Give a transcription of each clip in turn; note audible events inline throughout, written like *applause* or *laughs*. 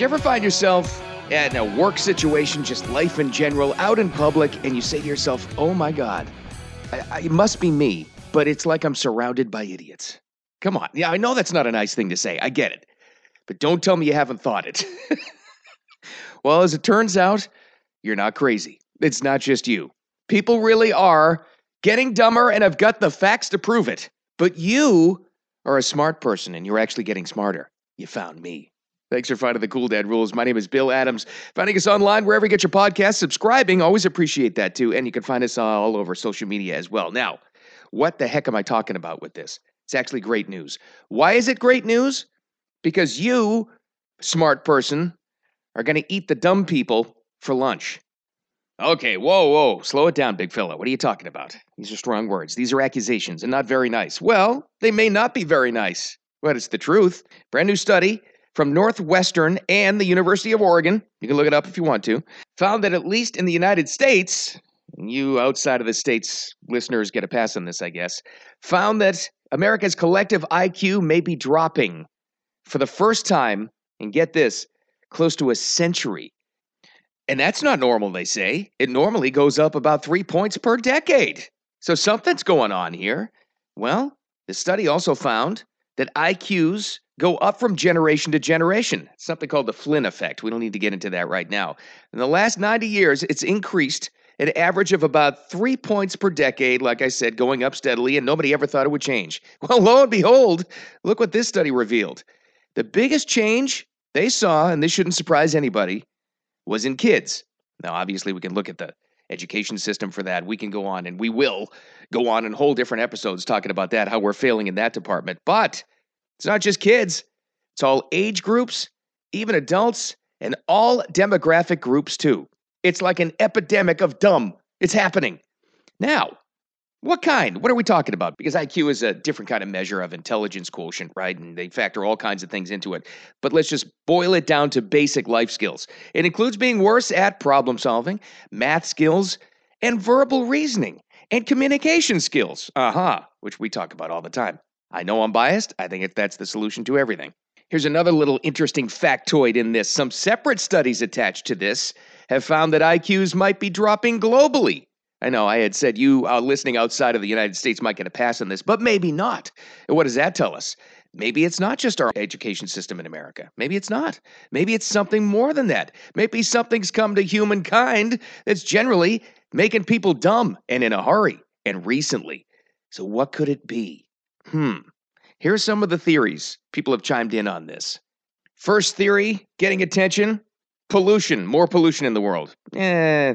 You ever find yourself in a work situation, just life in general, out in public, and you say to yourself, oh my God, I, I, it must be me, but it's like I'm surrounded by idiots? Come on. Yeah, I know that's not a nice thing to say. I get it. But don't tell me you haven't thought it. *laughs* well, as it turns out, you're not crazy. It's not just you. People really are getting dumber, and I've got the facts to prove it. But you are a smart person, and you're actually getting smarter. You found me. Thanks for finding the Cool Dad Rules. My name is Bill Adams. Finding us online wherever you get your podcasts, subscribing, always appreciate that too. And you can find us uh, all over social media as well. Now, what the heck am I talking about with this? It's actually great news. Why is it great news? Because you, smart person, are going to eat the dumb people for lunch. Okay, whoa, whoa, slow it down, big fella. What are you talking about? These are strong words. These are accusations and not very nice. Well, they may not be very nice, but it's the truth. Brand new study from Northwestern and the University of Oregon, you can look it up if you want to, found that at least in the United States, you outside of the states listeners get a pass on this, I guess, found that America's collective IQ may be dropping for the first time, and get this, close to a century. And that's not normal, they say. It normally goes up about three points per decade. So something's going on here. Well, the study also found that IQs go up from generation to generation. Something called the Flynn effect. We don't need to get into that right now. In the last 90 years, it's increased an average of about three points per decade, like I said, going up steadily, and nobody ever thought it would change. *laughs* Well, lo and behold, look what this study revealed. The biggest change they saw, and this shouldn't surprise anybody, was in kids. Now, obviously, we can look at the education system for that. We can go on, and we will go on in whole different episodes talking about that, how we're failing in that department. But it's not just kids, it's all age groups, even adults, and all demographic groups too. It's like an epidemic of dumb. It's happening. Now, what kind? What are we talking about? Because IQ is a different kind of measure of intelligence quotient, right? And they factor all kinds of things into it. But let's just boil it down to basic life skills. It includes being worse at problem solving, math skills, and verbal reasoning, and communication skills. Aha, uh-huh, which we talk about all the time. I know I'm biased. I think that's the solution to everything. Here's another little interesting factoid in this. Some separate studies attached to this have found that IQs might be dropping globally I know I had said you uh, listening outside of the United States might get a pass on this, but maybe not. And what does that tell us? Maybe it's not just our education system in America. Maybe it's not. Maybe it's something more than that. Maybe something's come to humankind that's generally making people dumb and in a hurry and recently. So, what could it be? Hmm. Here's some of the theories. People have chimed in on this. First theory getting attention pollution, more pollution in the world. Eh,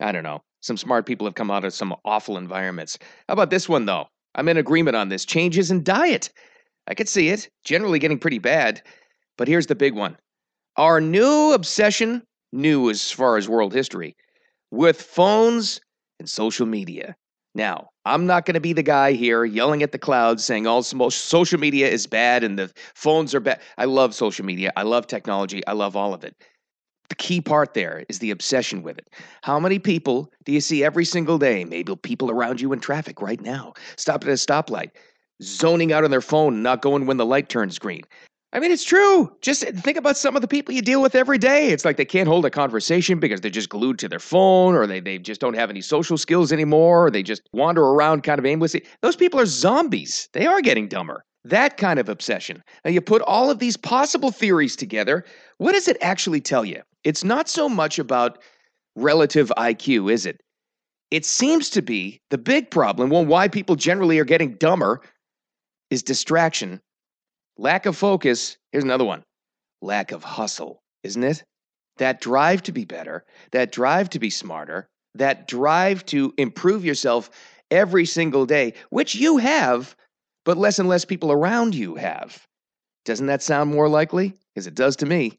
I don't know. Some smart people have come out of some awful environments. How about this one, though? I'm in agreement on this changes in diet. I could see it, generally getting pretty bad. But here's the big one our new obsession, new as far as world history, with phones and social media. Now, I'm not going to be the guy here yelling at the clouds saying all social media is bad and the phones are bad. I love social media. I love technology. I love all of it the key part there is the obsession with it. How many people do you see every single day? Maybe people around you in traffic right now, stopping at a stoplight, zoning out on their phone, not going when the light turns green. I mean, it's true. Just think about some of the people you deal with every day. It's like they can't hold a conversation because they're just glued to their phone or they, they just don't have any social skills anymore or they just wander around kind of aimlessly. Those people are zombies. They are getting dumber. That kind of obsession. Now, you put all of these possible theories together. What does it actually tell you? It's not so much about relative IQ, is it? It seems to be the big problem, well, why people generally are getting dumber is distraction, lack of focus. Here's another one lack of hustle, isn't it? That drive to be better, that drive to be smarter, that drive to improve yourself every single day, which you have, but less and less people around you have. Doesn't that sound more likely? Because it does to me.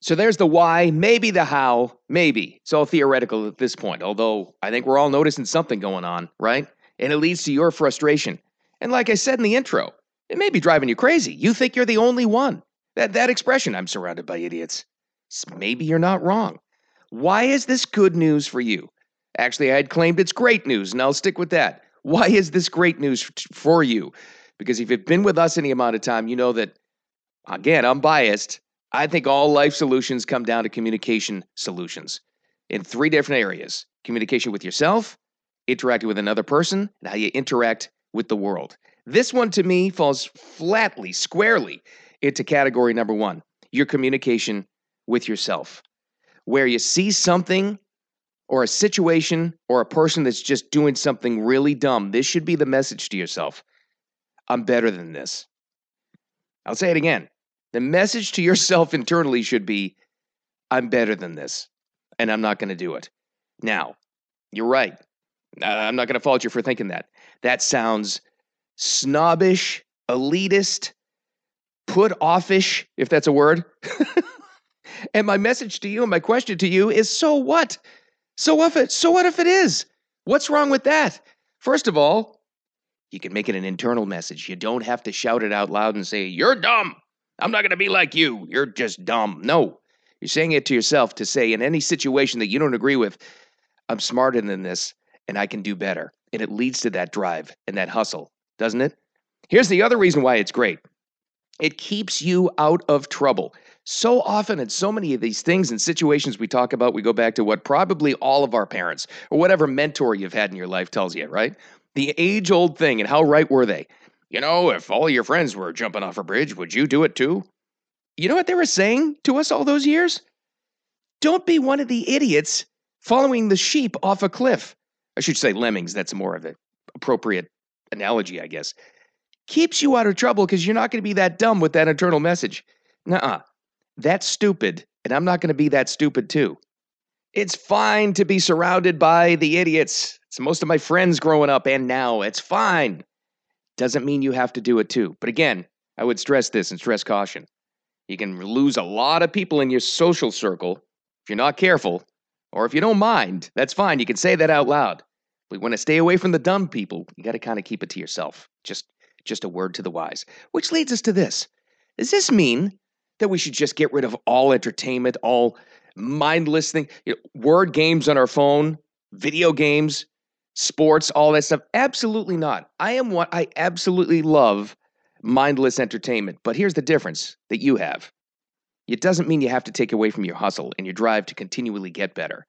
So there's the why, maybe the how, maybe. It's all theoretical at this point, although I think we're all noticing something going on, right? And it leads to your frustration. And like I said in the intro, it may be driving you crazy. You think you're the only one. That, that expression, I'm surrounded by idiots. Maybe you're not wrong. Why is this good news for you? Actually, I had claimed it's great news, and I'll stick with that. Why is this great news for you? Because if you've been with us any amount of time, you know that, again, I'm biased I think all life solutions come down to communication solutions in three different areas communication with yourself, interacting with another person, and how you interact with the world. This one to me falls flatly, squarely into category number one your communication with yourself, where you see something or a situation or a person that's just doing something really dumb. This should be the message to yourself I'm better than this. I'll say it again. The message to yourself internally should be I'm better than this, and I'm not going to do it. Now, you're right. I'm not going to fault you for thinking that. That sounds snobbish, elitist, put offish, if that's a word. *laughs* and my message to you and my question to you is so what? So what if it, so what if it is? What's wrong with that? First of all, you can make it an internal message. You don't have to shout it out loud and say, You're dumb. I'm not going to be like you. You're just dumb. No. You're saying it to yourself to say in any situation that you don't agree with, I'm smarter than this and I can do better. And it leads to that drive and that hustle, doesn't it? Here's the other reason why it's great it keeps you out of trouble. So often, in so many of these things and situations we talk about, we go back to what probably all of our parents or whatever mentor you've had in your life tells you, right? The age old thing, and how right were they? You know, if all your friends were jumping off a bridge, would you do it too? You know what they were saying to us all those years? Don't be one of the idiots following the sheep off a cliff. I should say lemmings, that's more of an appropriate analogy, I guess. Keeps you out of trouble because you're not going to be that dumb with that internal message. Nuh That's stupid, and I'm not going to be that stupid too. It's fine to be surrounded by the idiots. It's most of my friends growing up and now. It's fine. Doesn't mean you have to do it too. But again, I would stress this and stress caution. You can lose a lot of people in your social circle if you're not careful, or if you don't mind, that's fine. You can say that out loud. We want to stay away from the dumb people. You got to kind of keep it to yourself. Just just a word to the wise. Which leads us to this. Does this mean that we should just get rid of all entertainment, all mindless thing, you know, word games on our phone, video games, sports, all that stuff. Absolutely not. I am what I absolutely love mindless entertainment. But here's the difference that you have it doesn't mean you have to take away from your hustle and your drive to continually get better.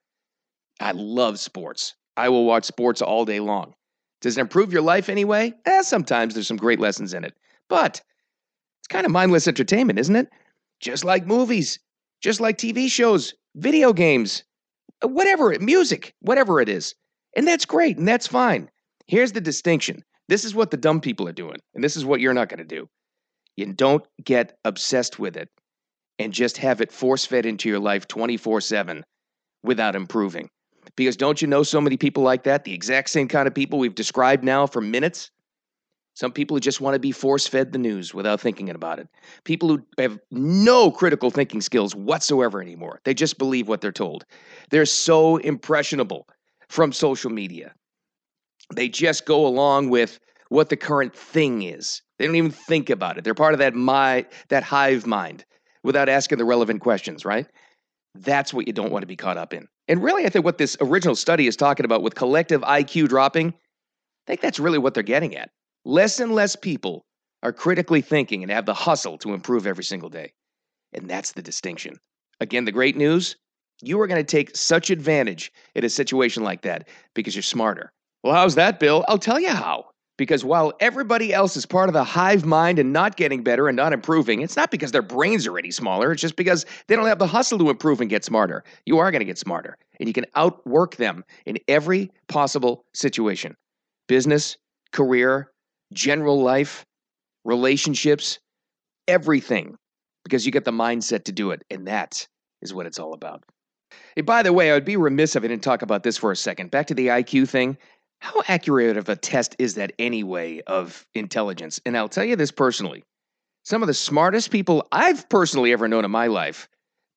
I love sports. I will watch sports all day long. Does it improve your life anyway? Eh, sometimes there's some great lessons in it. But it's kind of mindless entertainment, isn't it? Just like movies, just like TV shows, video games, whatever, music, whatever it is. And that's great and that's fine. Here's the distinction this is what the dumb people are doing, and this is what you're not going to do. You don't get obsessed with it and just have it force fed into your life 24 7 without improving. Because don't you know so many people like that? The exact same kind of people we've described now for minutes? Some people who just want to be force fed the news without thinking about it. People who have no critical thinking skills whatsoever anymore. They just believe what they're told. They're so impressionable from social media. They just go along with what the current thing is. They don't even think about it. They're part of that my that hive mind without asking the relevant questions, right? That's what you don't want to be caught up in. And really, I think what this original study is talking about with collective IQ dropping, I think that's really what they're getting at. Less and less people are critically thinking and have the hustle to improve every single day. And that's the distinction. Again, the great news you are going to take such advantage in a situation like that because you're smarter. Well, how's that, Bill? I'll tell you how. Because while everybody else is part of the hive mind and not getting better and not improving, it's not because their brains are any smaller. It's just because they don't have the hustle to improve and get smarter. You are going to get smarter, and you can outwork them in every possible situation business, career, general life, relationships, everything, because you get the mindset to do it. And that is what it's all about. By the way, I would be remiss if I didn't talk about this for a second. Back to the IQ thing. How accurate of a test is that anyway of intelligence? And I'll tell you this personally some of the smartest people I've personally ever known in my life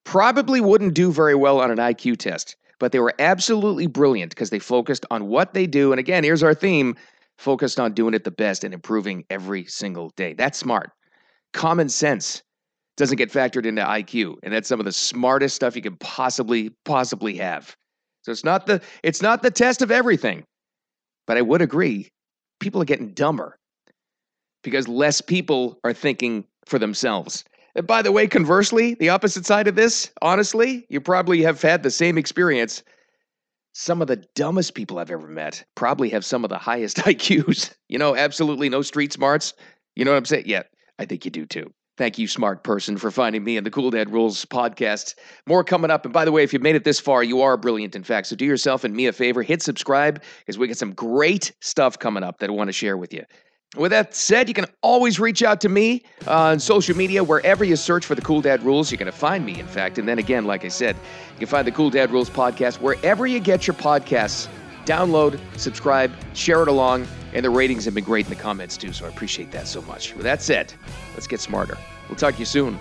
probably wouldn't do very well on an IQ test, but they were absolutely brilliant because they focused on what they do. And again, here's our theme focused on doing it the best and improving every single day. That's smart. Common sense doesn't get factored into IQ, and that's some of the smartest stuff you could possibly possibly have. So it's not the it's not the test of everything. But I would agree, people are getting dumber because less people are thinking for themselves. And by the way, conversely, the opposite side of this, honestly, you probably have had the same experience. Some of the dumbest people I've ever met probably have some of the highest *laughs* IQs. You know, absolutely no street smarts. You know what I'm saying? Yeah, I think you do too. Thank you, smart person, for finding me in the Cool Dad Rules podcast. More coming up. And by the way, if you've made it this far, you are brilliant, in fact. So do yourself and me a favor, hit subscribe because we got some great stuff coming up that I want to share with you. With that said, you can always reach out to me on social media. Wherever you search for the Cool Dad Rules, you're going to find me, in fact. And then again, like I said, you can find the Cool Dad Rules podcast wherever you get your podcasts. Download, subscribe, share it along, and the ratings have been great in the comments too, so I appreciate that so much. With that said, let's get smarter. We'll talk to you soon.